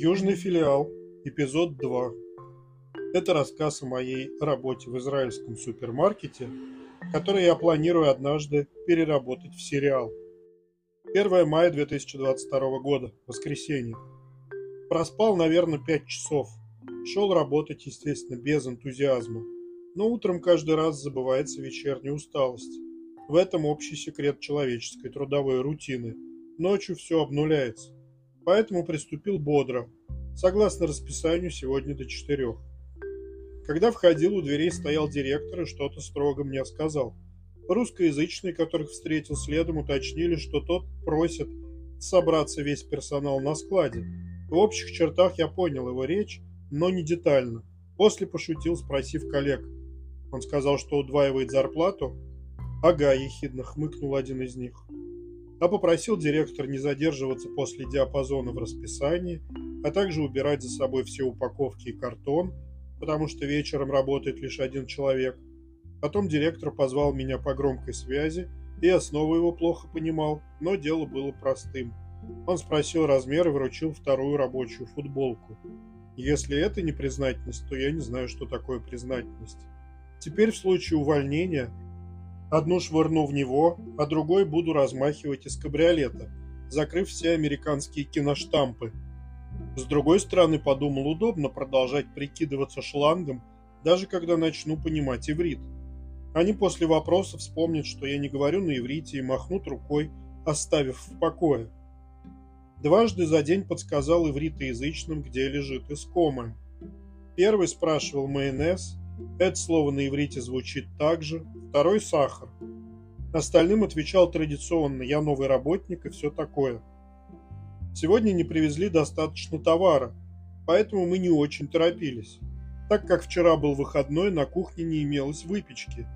Южный филиал, эпизод 2. Это рассказ о моей работе в израильском супермаркете, который я планирую однажды переработать в сериал. 1 мая 2022 года, воскресенье. Проспал, наверное, 5 часов. Шел работать, естественно, без энтузиазма. Но утром каждый раз забывается вечерняя усталость. В этом общий секрет человеческой трудовой рутины. Ночью все обнуляется поэтому приступил бодро, согласно расписанию сегодня до четырех. Когда входил, у дверей стоял директор и что-то строго мне сказал. Русскоязычные, которых встретил следом, уточнили, что тот просит собраться весь персонал на складе. В общих чертах я понял его речь, но не детально. После пошутил, спросив коллег. Он сказал, что удваивает зарплату. Ага, ехидно хмыкнул один из них а попросил директор не задерживаться после диапазона в расписании, а также убирать за собой все упаковки и картон, потому что вечером работает лишь один человек. Потом директор позвал меня по громкой связи, и я снова его плохо понимал, но дело было простым. Он спросил размер и вручил вторую рабочую футболку. Если это не признательность, то я не знаю, что такое признательность. Теперь в случае увольнения Одну швырну в него, а другой буду размахивать из кабриолета, закрыв все американские киноштампы. С другой стороны, подумал, удобно продолжать прикидываться шлангом, даже когда начну понимать иврит. Они после вопроса вспомнят, что я не говорю на иврите и махнут рукой, оставив в покое. Дважды за день подсказал ивритоязычным, где лежит искомое. Первый спрашивал майонез, это слово на иврите звучит так же. Второй – сахар. Остальным отвечал традиционно «я новый работник» и все такое. Сегодня не привезли достаточно товара, поэтому мы не очень торопились. Так как вчера был выходной, на кухне не имелось выпечки.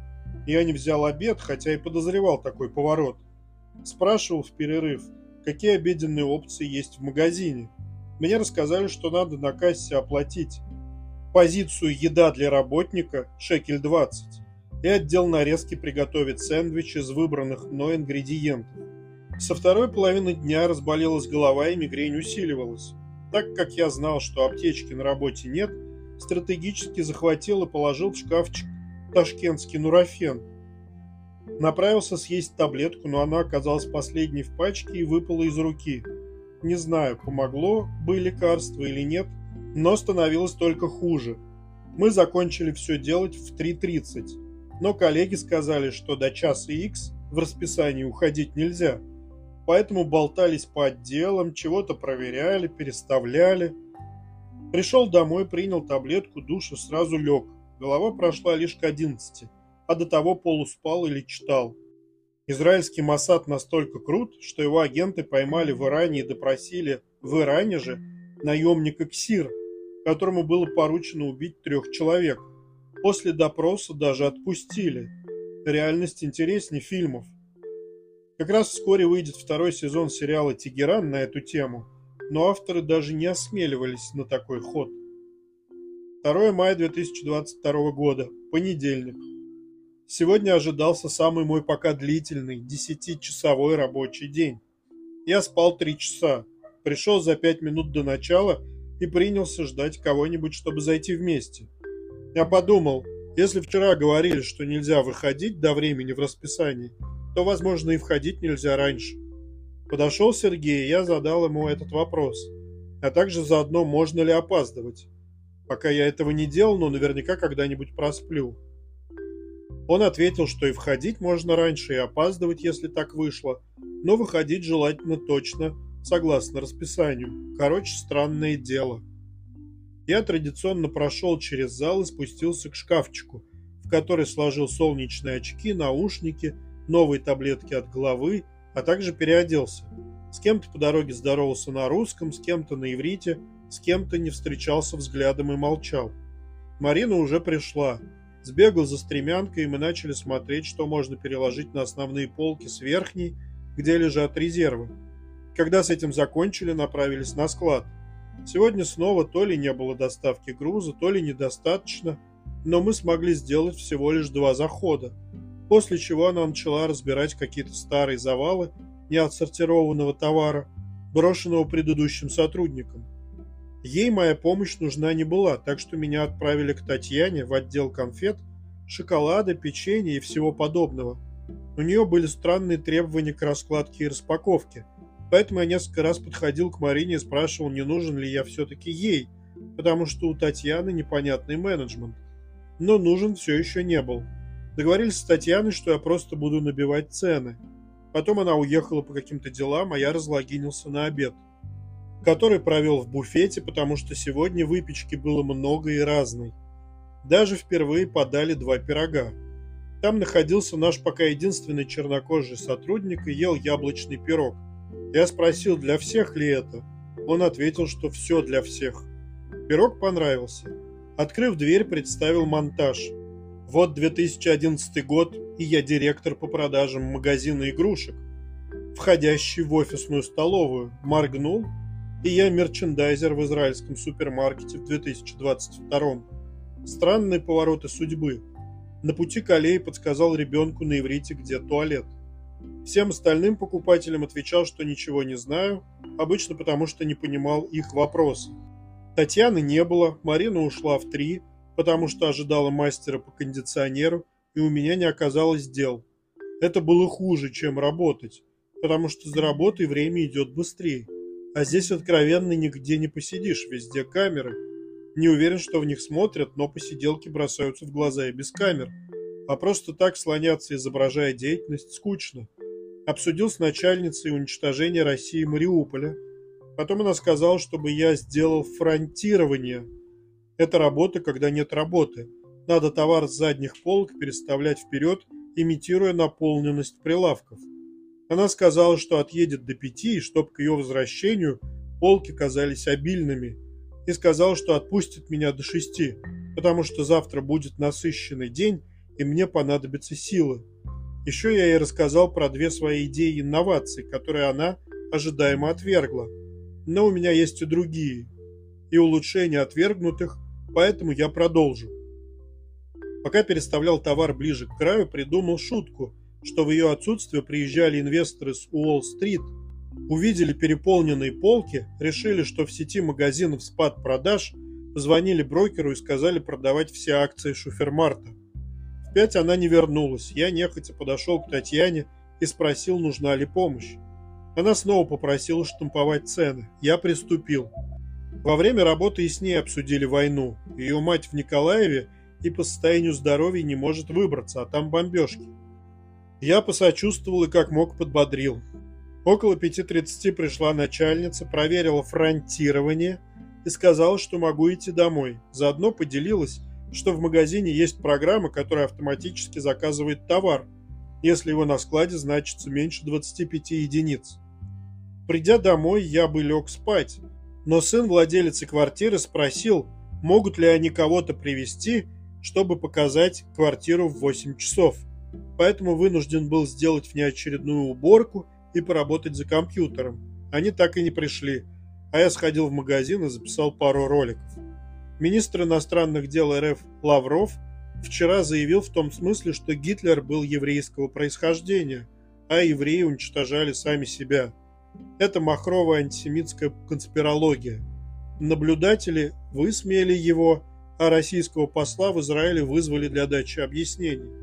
Я не взял обед, хотя и подозревал такой поворот. Спрашивал в перерыв, какие обеденные опции есть в магазине. Мне рассказали, что надо на кассе оплатить позицию «Еда для работника» шекель 20 и отдел нарезки приготовит сэндвич из выбранных мной ингредиентов. Со второй половины дня разболелась голова и мигрень усиливалась. Так как я знал, что аптечки на работе нет, стратегически захватил и положил в шкафчик ташкентский нурофен. Направился съесть таблетку, но она оказалась последней в пачке и выпала из руки. Не знаю, помогло бы лекарство или нет – но становилось только хуже. Мы закончили все делать в 3.30, но коллеги сказали, что до часа X в расписании уходить нельзя, поэтому болтались по отделам, чего-то проверяли, переставляли. Пришел домой, принял таблетку, душ и сразу лег. Голова прошла лишь к 11, а до того полуспал или читал. Израильский Масад настолько крут, что его агенты поймали в Иране и допросили в Иране же наемника Ксир – которому было поручено убить трех человек. После допроса даже отпустили. Реальность интереснее фильмов. Как раз вскоре выйдет второй сезон сериала «Тегеран» на эту тему, но авторы даже не осмеливались на такой ход. 2 мая 2022 года, понедельник. Сегодня ожидался самый мой пока длительный, 10-часовой рабочий день. Я спал 3 часа, пришел за 5 минут до начала – и принялся ждать кого-нибудь, чтобы зайти вместе. Я подумал, если вчера говорили, что нельзя выходить до времени в расписании, то, возможно, и входить нельзя раньше. Подошел Сергей, и я задал ему этот вопрос, а также заодно, можно ли опаздывать. Пока я этого не делал, но наверняка когда-нибудь просплю. Он ответил, что и входить можно раньше, и опаздывать, если так вышло, но выходить желательно точно согласно расписанию. Короче, странное дело. Я традиционно прошел через зал и спустился к шкафчику, в который сложил солнечные очки, наушники, новые таблетки от головы, а также переоделся. С кем-то по дороге здоровался на русском, с кем-то на иврите, с кем-то не встречался взглядом и молчал. Марина уже пришла. Сбегал за стремянкой, и мы начали смотреть, что можно переложить на основные полки с верхней, где лежат резервы. Когда с этим закончили, направились на склад. Сегодня снова то ли не было доставки груза, то ли недостаточно, но мы смогли сделать всего лишь два захода, после чего она начала разбирать какие-то старые завалы неотсортированного товара, брошенного предыдущим сотрудникам. Ей моя помощь нужна не была, так что меня отправили к Татьяне в отдел конфет, шоколада, печенья и всего подобного. У нее были странные требования к раскладке и распаковке, поэтому я несколько раз подходил к Марине и спрашивал, не нужен ли я все-таки ей, потому что у Татьяны непонятный менеджмент. Но нужен все еще не был. Договорились с Татьяной, что я просто буду набивать цены. Потом она уехала по каким-то делам, а я разлогинился на обед – который провел в буфете, потому что сегодня выпечки было много и разной. Даже впервые подали два пирога. Там находился наш пока единственный чернокожий сотрудник и ел яблочный пирог. Я спросил, для всех ли это. Он ответил, что все для всех. Пирог понравился. Открыв дверь, представил монтаж. Вот 2011 год, и я директор по продажам магазина игрушек. Входящий в офисную столовую, моргнул и я мерчендайзер в израильском супермаркете в 2022. Странные повороты судьбы. На пути к аллее подсказал ребенку на иврите, где туалет. Всем остальным покупателям отвечал, что ничего не знаю, обычно потому что не понимал их вопросы. Татьяны не было, Марина ушла в три, потому что ожидала мастера по кондиционеру, и у меня не оказалось дел. Это было хуже, чем работать, потому что за работой время идет быстрее. А здесь откровенно нигде не посидишь, везде камеры. Не уверен, что в них смотрят, но посиделки бросаются в глаза и без камер. А просто так слоняться, изображая деятельность, скучно. Обсудил с начальницей уничтожение России Мариуполя. Потом она сказала, чтобы я сделал фронтирование. Это работа, когда нет работы. Надо товар с задних полок переставлять вперед, имитируя наполненность прилавков. Она сказала, что отъедет до пяти, и чтоб к ее возвращению полки казались обильными, и сказала, что отпустит меня до шести, потому что завтра будет насыщенный день, и мне понадобятся силы. Еще я ей рассказал про две свои идеи инноваций, которые она ожидаемо отвергла. Но у меня есть и другие, и улучшения отвергнутых, поэтому я продолжу. Пока переставлял товар ближе к краю, придумал шутку – что в ее отсутствие приезжали инвесторы с Уолл-стрит, увидели переполненные полки, решили, что в сети магазинов спад продаж, позвонили брокеру и сказали продавать все акции Шуфермарта. Пять она не вернулась, я нехотя подошел к Татьяне и спросил, нужна ли помощь. Она снова попросила штамповать цены. Я приступил. Во время работы и с ней обсудили войну. Ее мать в Николаеве и по состоянию здоровья не может выбраться, а там бомбежки. Я посочувствовал и как мог подбодрил. Около 5.30 пришла начальница, проверила фронтирование и сказала, что могу идти домой. Заодно поделилась, что в магазине есть программа, которая автоматически заказывает товар, если его на складе значится меньше 25 единиц. Придя домой, я бы лег спать, но сын владелицы квартиры спросил, могут ли они кого-то привести, чтобы показать квартиру в 8 часов поэтому вынужден был сделать внеочередную уборку и поработать за компьютером. Они так и не пришли, а я сходил в магазин и записал пару роликов. Министр иностранных дел РФ Лавров вчера заявил в том смысле, что Гитлер был еврейского происхождения, а евреи уничтожали сами себя. Это махровая антисемитская конспирология. Наблюдатели высмеяли его, а российского посла в Израиле вызвали для дачи объяснений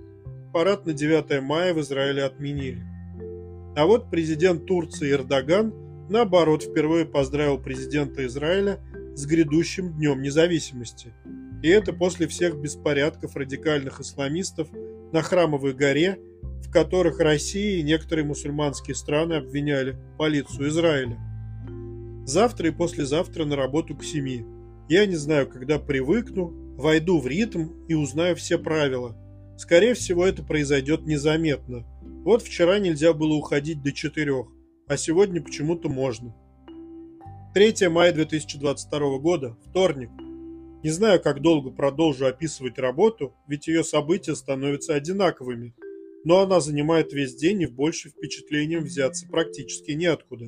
парад на 9 мая в Израиле отменили. А вот президент Турции Эрдоган, наоборот, впервые поздравил президента Израиля с грядущим Днем независимости. И это после всех беспорядков радикальных исламистов на Храмовой горе, в которых Россия и некоторые мусульманские страны обвиняли полицию Израиля. Завтра и послезавтра на работу к семи. Я не знаю, когда привыкну, войду в ритм и узнаю все правила – Скорее всего, это произойдет незаметно. Вот вчера нельзя было уходить до четырех, а сегодня почему-то можно. 3 мая 2022 года, вторник. Не знаю, как долго продолжу описывать работу, ведь ее события становятся одинаковыми, но она занимает весь день и в больше впечатлением взяться практически неоткуда.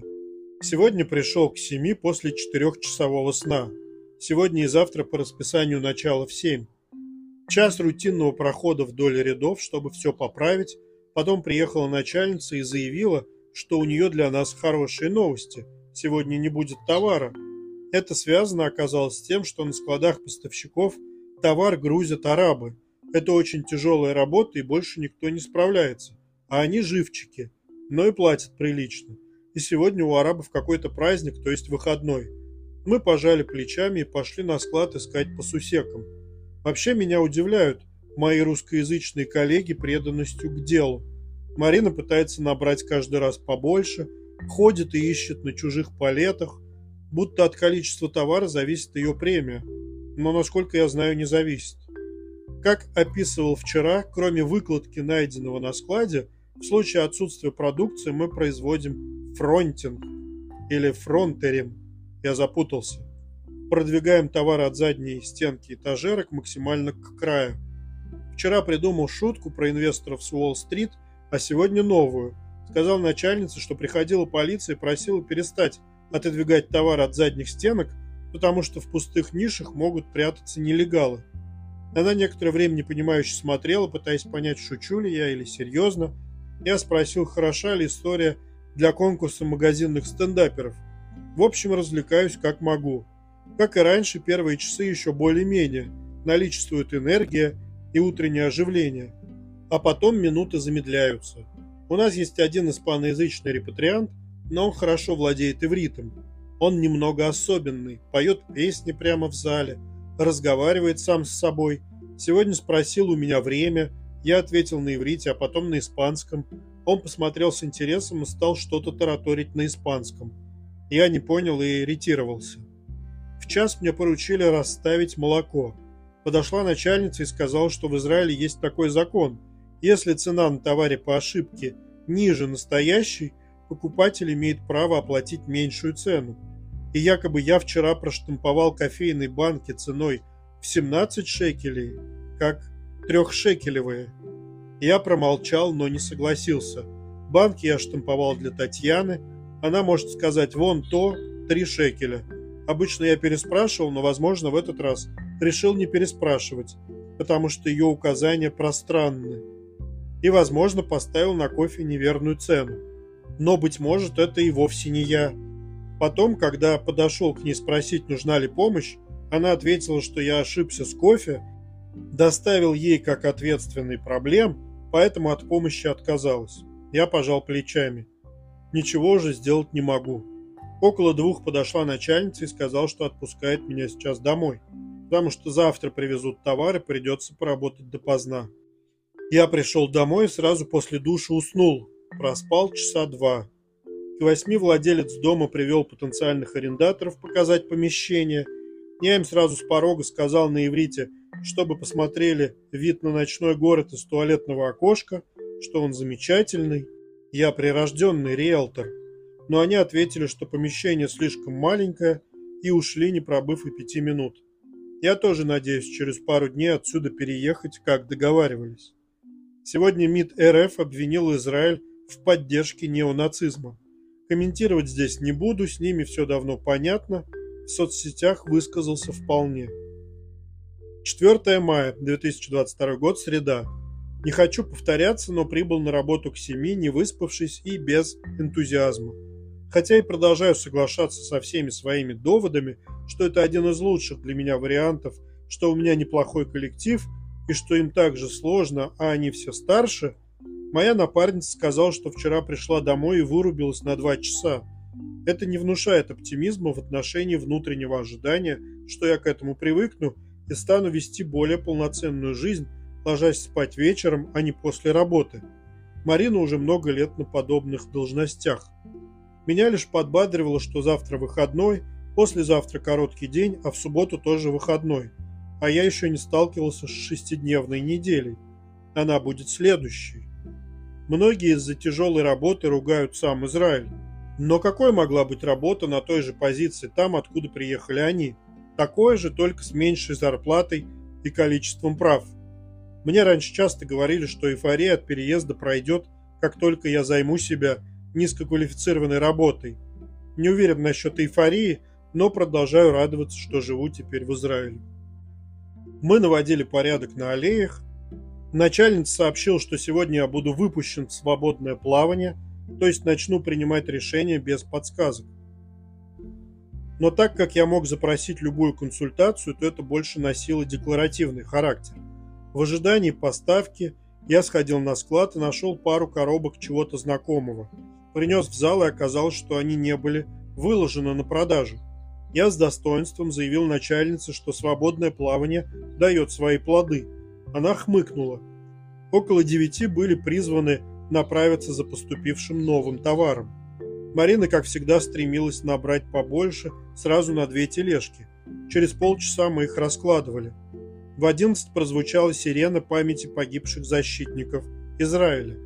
Сегодня пришел к 7 после четырехчасового сна. Сегодня и завтра по расписанию начало в 7. Час рутинного прохода вдоль рядов, чтобы все поправить. Потом приехала начальница и заявила, что у нее для нас хорошие новости. Сегодня не будет товара. Это связано оказалось с тем, что на складах поставщиков товар грузят арабы. Это очень тяжелая работа и больше никто не справляется. А они живчики, но и платят прилично. И сегодня у арабов какой-то праздник, то есть выходной. Мы пожали плечами и пошли на склад искать по сусекам. Вообще меня удивляют мои русскоязычные коллеги преданностью к делу. Марина пытается набрать каждый раз побольше, ходит и ищет на чужих палетах, будто от количества товара зависит ее премия. Но, насколько я знаю, не зависит. Как описывал вчера, кроме выкладки, найденного на складе, в случае отсутствия продукции мы производим фронтинг или фронтерим. Я запутался. Продвигаем товар от задней стенки этажерок максимально к краю. Вчера придумал шутку про инвесторов с Уолл-стрит, а сегодня новую. Сказал начальнице, что приходила полиция и просила перестать отодвигать товар от задних стенок, потому что в пустых нишах могут прятаться нелегалы. Она некоторое время непонимающе смотрела, пытаясь понять, шучу ли я или серьезно. Я спросил, хороша ли история для конкурса магазинных стендаперов. В общем, развлекаюсь как могу. Как и раньше, первые часы еще более-менее. Наличествует энергия и утреннее оживление. А потом минуты замедляются. У нас есть один испаноязычный репатриант, но он хорошо владеет ивритом. Он немного особенный, поет песни прямо в зале, разговаривает сам с собой. Сегодня спросил у меня время, я ответил на иврите, а потом на испанском. Он посмотрел с интересом и стал что-то тараторить на испанском. Я не понял и иритировался. В час мне поручили расставить молоко. Подошла начальница и сказала, что в Израиле есть такой закон. Если цена на товаре по ошибке ниже настоящей, покупатель имеет право оплатить меньшую цену. И якобы я вчера проштамповал кофейной банки ценой в 17 шекелей, как трехшекелевые. Я промолчал, но не согласился. Банки я штамповал для Татьяны. Она может сказать «вон то, три шекеля». Обычно я переспрашивал, но, возможно, в этот раз решил не переспрашивать, потому что ее указания пространны. И, возможно, поставил на кофе неверную цену но, быть может, это и вовсе не я. Потом, когда подошел к ней спросить, нужна ли помощь, она ответила, что я ошибся с кофе, доставил ей как ответственный проблем, поэтому от помощи отказалась. Я пожал плечами. Ничего уже сделать не могу. Около двух подошла начальница и сказала, что отпускает меня сейчас домой, потому что завтра привезут товар и придется поработать допоздна. Я пришел домой и сразу после душа уснул, Проспал часа два. К восьми владелец дома привел потенциальных арендаторов показать помещение. Я им сразу с порога сказал на иврите, чтобы посмотрели вид на ночной город из туалетного окошка, что он замечательный. Я прирожденный риэлтор. Но они ответили, что помещение слишком маленькое и ушли, не пробыв и пяти минут. Я тоже надеюсь через пару дней отсюда переехать, как договаривались. Сегодня МИД РФ обвинил Израиль в поддержке неонацизма. Комментировать здесь не буду, с ними все давно понятно, в соцсетях высказался вполне. 4 мая 2022 год, среда. Не хочу повторяться, но прибыл на работу к 7, не выспавшись и без энтузиазма. Хотя и продолжаю соглашаться со всеми своими доводами, что это один из лучших для меня вариантов, что у меня неплохой коллектив и что им так же сложно, а они все старше – Моя напарница сказала, что вчера пришла домой и вырубилась на два часа. Это не внушает оптимизма в отношении внутреннего ожидания, что я к этому привыкну и стану вести более полноценную жизнь, ложась спать вечером, а не после работы. Марина уже много лет на подобных должностях. Меня лишь подбадривало, что завтра выходной, послезавтра короткий день, а в субботу тоже выходной. А я еще не сталкивался с шестидневной неделей. Она будет следующей. Многие из-за тяжелой работы ругают сам Израиль. Но какой могла быть работа на той же позиции там, откуда приехали они? Такое же, только с меньшей зарплатой и количеством прав. Мне раньше часто говорили, что эйфория от переезда пройдет, как только я займу себя низкоквалифицированной работой. Не уверен насчет эйфории, но продолжаю радоваться, что живу теперь в Израиле. Мы наводили порядок на аллеях, Начальница сообщил, что сегодня я буду выпущен в свободное плавание, то есть начну принимать решения без подсказок. Но так как я мог запросить любую консультацию, то это больше носило декларативный характер. В ожидании поставки я сходил на склад и нашел пару коробок чего-то знакомого. Принес в зал и оказалось, что они не были выложены на продажу. Я с достоинством заявил начальнице, что свободное плавание дает свои плоды. Она хмыкнула. Около девяти были призваны направиться за поступившим новым товаром. Марина, как всегда, стремилась набрать побольше, сразу на две тележки. Через полчаса мы их раскладывали. В одиннадцать прозвучала сирена памяти погибших защитников Израиля.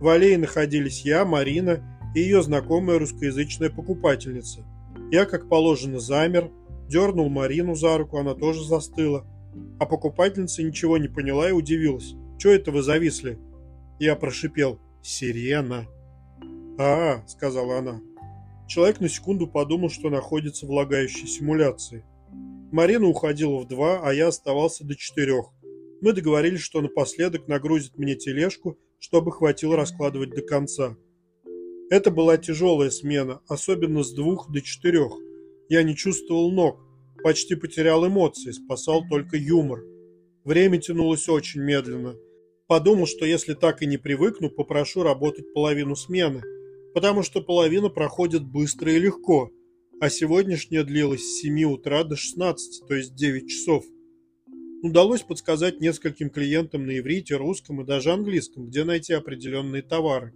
В аллее находились я, Марина и ее знакомая русскоязычная покупательница. Я, как положено, замер, дернул Марину за руку, она тоже застыла. А покупательница ничего не поняла и удивилась. «Чего это вы зависли?» Я прошипел «Сирена». «А, — сказала она. Человек на секунду подумал, что находится в лагающей симуляции. Марина уходила в два, а я оставался до четырех. Мы договорились, что напоследок нагрузит мне тележку, чтобы хватило раскладывать до конца. Это была тяжелая смена, особенно с двух до четырех. Я не чувствовал ног, почти потерял эмоции, спасал только юмор. Время тянулось очень медленно. Подумал, что если так и не привыкну, попрошу работать половину смены – потому что половина проходит быстро и легко, а сегодняшняя длилась с 7 утра до 16, то есть 9 часов. Удалось подсказать нескольким клиентам на иврите, русском и даже английском, где найти определенные товары.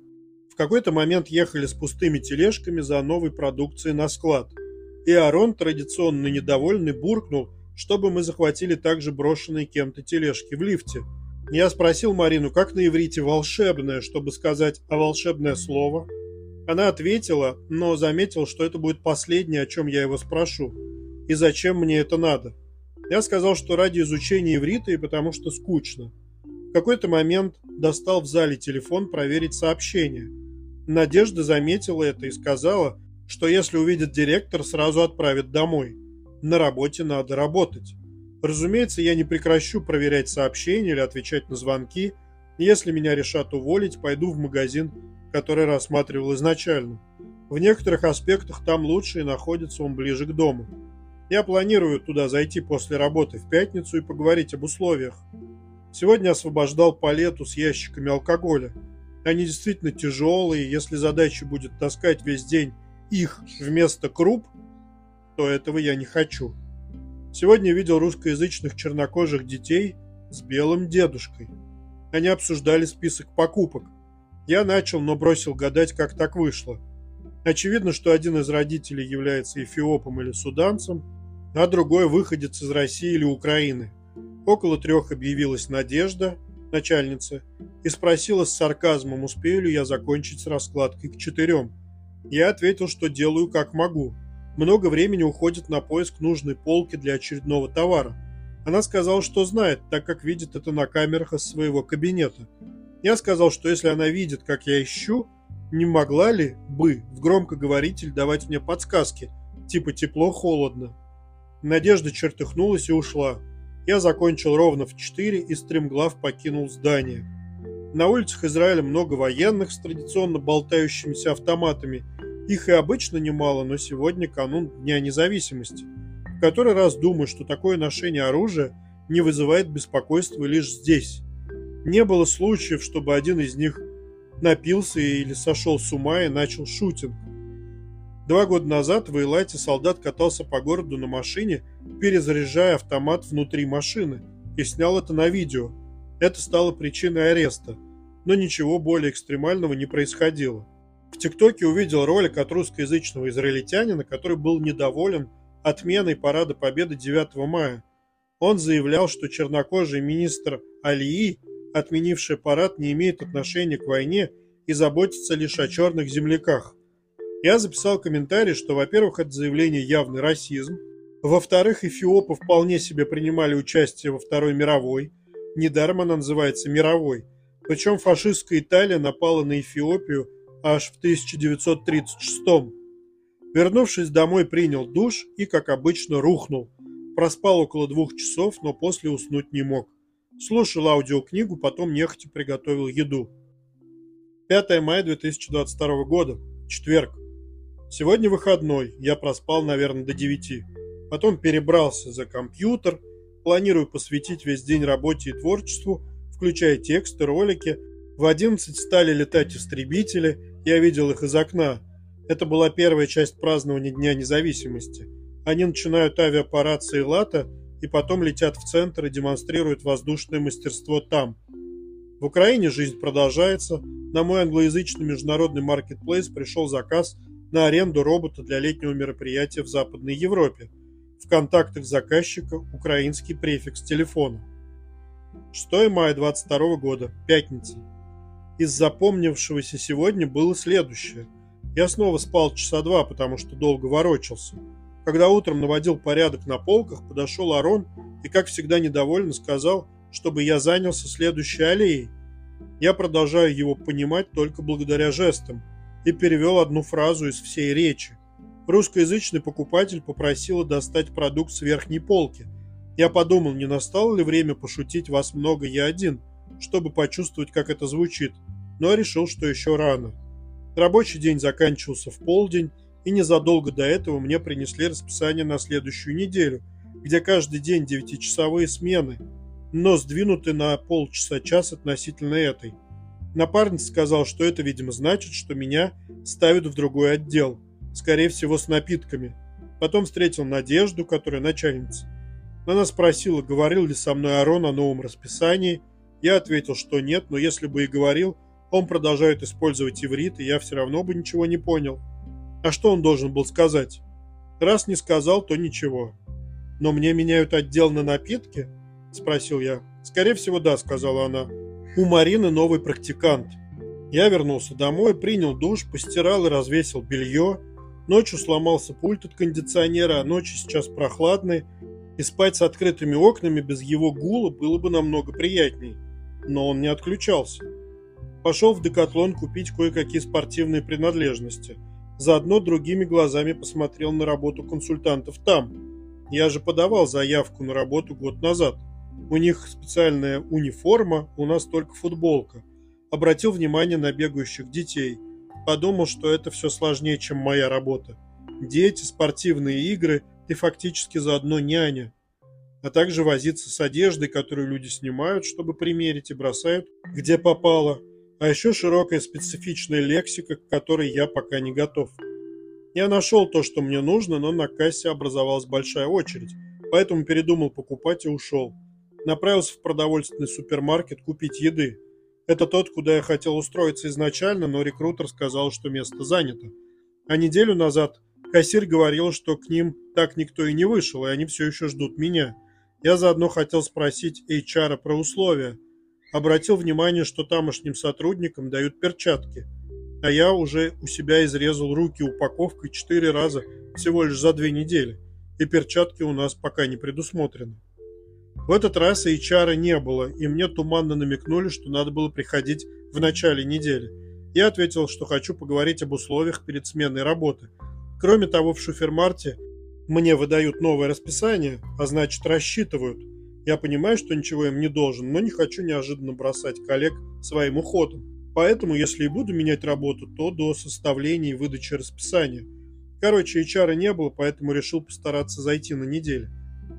Какой-то момент ехали с пустыми тележками за новой продукцией на склад. И Арон, традиционно недовольный, буркнул, чтобы мы захватили также брошенные кем-то тележки в лифте. Я спросил Марину, как на иврите «волшебное», чтобы сказать «а волшебное слово?» Она ответила, но заметил, что это будет последнее, о чем я его спрошу. И зачем мне это надо? Я сказал, что ради изучения иврита и потому что скучно. В какой-то момент достал в зале телефон проверить сообщение. Надежда заметила это и сказала, что если увидит директор, сразу отправит домой. На работе надо работать. Разумеется, я не прекращу проверять сообщения или отвечать на звонки. Если меня решат уволить, пойду в магазин который рассматривал изначально. В некоторых аспектах там лучше и находится он ближе к дому. Я планирую туда зайти после работы в пятницу и поговорить об условиях. Сегодня освобождал палету с ящиками алкоголя. Они действительно тяжелые, если задача будет таскать весь день их вместо круп, то этого я не хочу. Сегодня видел русскоязычных чернокожих детей с белым дедушкой. Они обсуждали список покупок – я начал, но бросил гадать, как так вышло. Очевидно, что один из родителей является эфиопом или суданцем, а другой выходец из России или Украины. Около трех объявилась Надежда, начальница, и спросила с сарказмом, успею ли я закончить с раскладкой к четырем. Я ответил, что делаю как могу. Много времени уходит на поиск нужной полки для очередного товара. Она сказала, что знает, так как видит это на камерах из своего кабинета. Я сказал, что если она видит, как я ищу, не могла ли бы в громкоговоритель давать мне подсказки, типа тепло-холодно. Надежда чертыхнулась и ушла. Я закончил ровно в 4 и стремглав покинул здание. На улицах Израиля много военных с традиционно болтающимися автоматами. Их и обычно немало, но сегодня канун Дня независимости. В который раз думаю, что такое ношение оружия не вызывает беспокойства лишь здесь. Не было случаев, чтобы один из них напился или сошел с ума и начал шутинг. Два года назад в Эйлате солдат катался по городу на машине, перезаряжая автомат внутри машины, и снял это на видео. Это стало причиной ареста, но ничего более экстремального не происходило. В ТикТоке увидел ролик от русскоязычного израильтянина, который был недоволен отменой Парада Победы 9 мая. Он заявлял, что чернокожий министр Алии отменивший парад, не имеет отношения к войне и заботится лишь о черных земляках. Я записал комментарий, что, во-первых, это заявление явный расизм, во-вторых, эфиопы вполне себе принимали участие во Второй мировой, недаром она называется мировой, причем фашистская Италия напала на Эфиопию аж в 1936 -м. Вернувшись домой, принял душ и, как обычно, рухнул. Проспал около двух часов, но после уснуть не мог. Слушал аудиокнигу, потом нехотя приготовил еду. 5 мая 2022 года. Четверг. Сегодня выходной, я проспал, наверное, до девяти. Потом перебрался за компьютер, планирую посвятить весь день работе и творчеству, включая тексты, ролики. В одиннадцать стали летать истребители, я видел их из окна. Это была первая часть празднования Дня независимости. Они начинают авиапарад с Эйлата и потом летят в центр и демонстрируют воздушное мастерство там. В Украине жизнь продолжается. На мой англоязычный международный маркетплейс пришел заказ – на аренду робота для летнего мероприятия в Западной Европе. В контактах заказчика украинский префикс телефона. 6 мая 22 года, пятница. Из запомнившегося сегодня было следующее. Я снова спал часа два, потому что долго ворочался. Когда утром наводил порядок на полках, подошел Арон и, как всегда, недовольно сказал, чтобы я занялся следующей аллеей. Я продолжаю его понимать только благодаря жестам и перевел одну фразу из всей речи. Русскоязычный покупатель попросил достать продукт с верхней полки. Я подумал, не настало ли время пошутить «вас много, я один», чтобы почувствовать, как это звучит, но решил, что еще рано. Рабочий день заканчивался в полдень, и незадолго до этого мне принесли расписание на следующую неделю, где каждый день девятичасовые смены, но сдвинуты на полчаса-час относительно этой – Напарница сказал, что это, видимо, значит, что меня ставят в другой отдел, скорее всего, с напитками. Потом встретил Надежду, которая начальница. Она спросила, говорил ли со мной Арон о новом расписании. Я ответил, что нет, но если бы и говорил, он продолжает использовать иврит, и я все равно бы ничего не понял. А что он должен был сказать? Раз не сказал, то ничего. Но мне меняют отдел на напитки? Спросил я. Скорее всего, да, сказала она. У Марины новый практикант. Я вернулся домой, принял душ, постирал и развесил белье. Ночью сломался пульт от кондиционера, а ночи сейчас прохладные, и спать с открытыми окнами без его гула было бы намного приятней. Но он не отключался. Пошел в Декатлон купить кое-какие спортивные принадлежности. Заодно другими глазами посмотрел на работу консультантов там. Я же подавал заявку на работу год назад. У них специальная униформа, у нас только футболка. Обратил внимание на бегающих детей. Подумал, что это все сложнее, чем моя работа. Дети, спортивные игры, ты фактически заодно няня. А также возиться с одеждой, которую люди снимают, чтобы примерить и бросают, где попало. А еще широкая специфичная лексика, к которой я пока не готов. Я нашел то, что мне нужно, но на кассе образовалась большая очередь, поэтому передумал покупать и ушел. Направился в продовольственный супермаркет купить еды. Это тот, куда я хотел устроиться изначально, но рекрутер сказал, что место занято. А неделю назад кассир говорил, что к ним так никто и не вышел, и они все еще ждут меня. Я заодно хотел спросить HR про условия. Обратил внимание, что тамошним сотрудникам дают перчатки. А я уже у себя изрезал руки упаковкой четыре раза всего лишь за две недели. И перчатки у нас пока не предусмотрены. В этот раз HR не было, и мне туманно намекнули, что надо было приходить в начале недели. Я ответил, что хочу поговорить об условиях перед сменой работы. Кроме того, в Шуфермарте мне выдают новое расписание, а значит рассчитывают. Я понимаю, что ничего им не должен, но не хочу неожиданно бросать коллег своим уходом. Поэтому, если и буду менять работу, то до составления и выдачи расписания. Короче, HR не было, поэтому решил постараться зайти на неделю.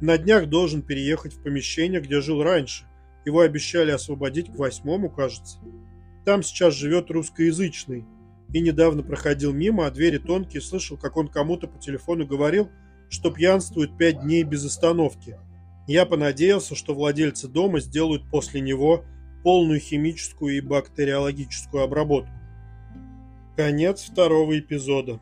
На днях должен переехать в помещение, где жил раньше. Его обещали освободить к восьмому, кажется. Там сейчас живет русскоязычный. И недавно проходил мимо, а двери тонкие, слышал, как он кому-то по телефону говорил, что пьянствует пять дней без остановки. Я понадеялся, что владельцы дома сделают после него полную химическую и бактериологическую обработку. Конец второго эпизода.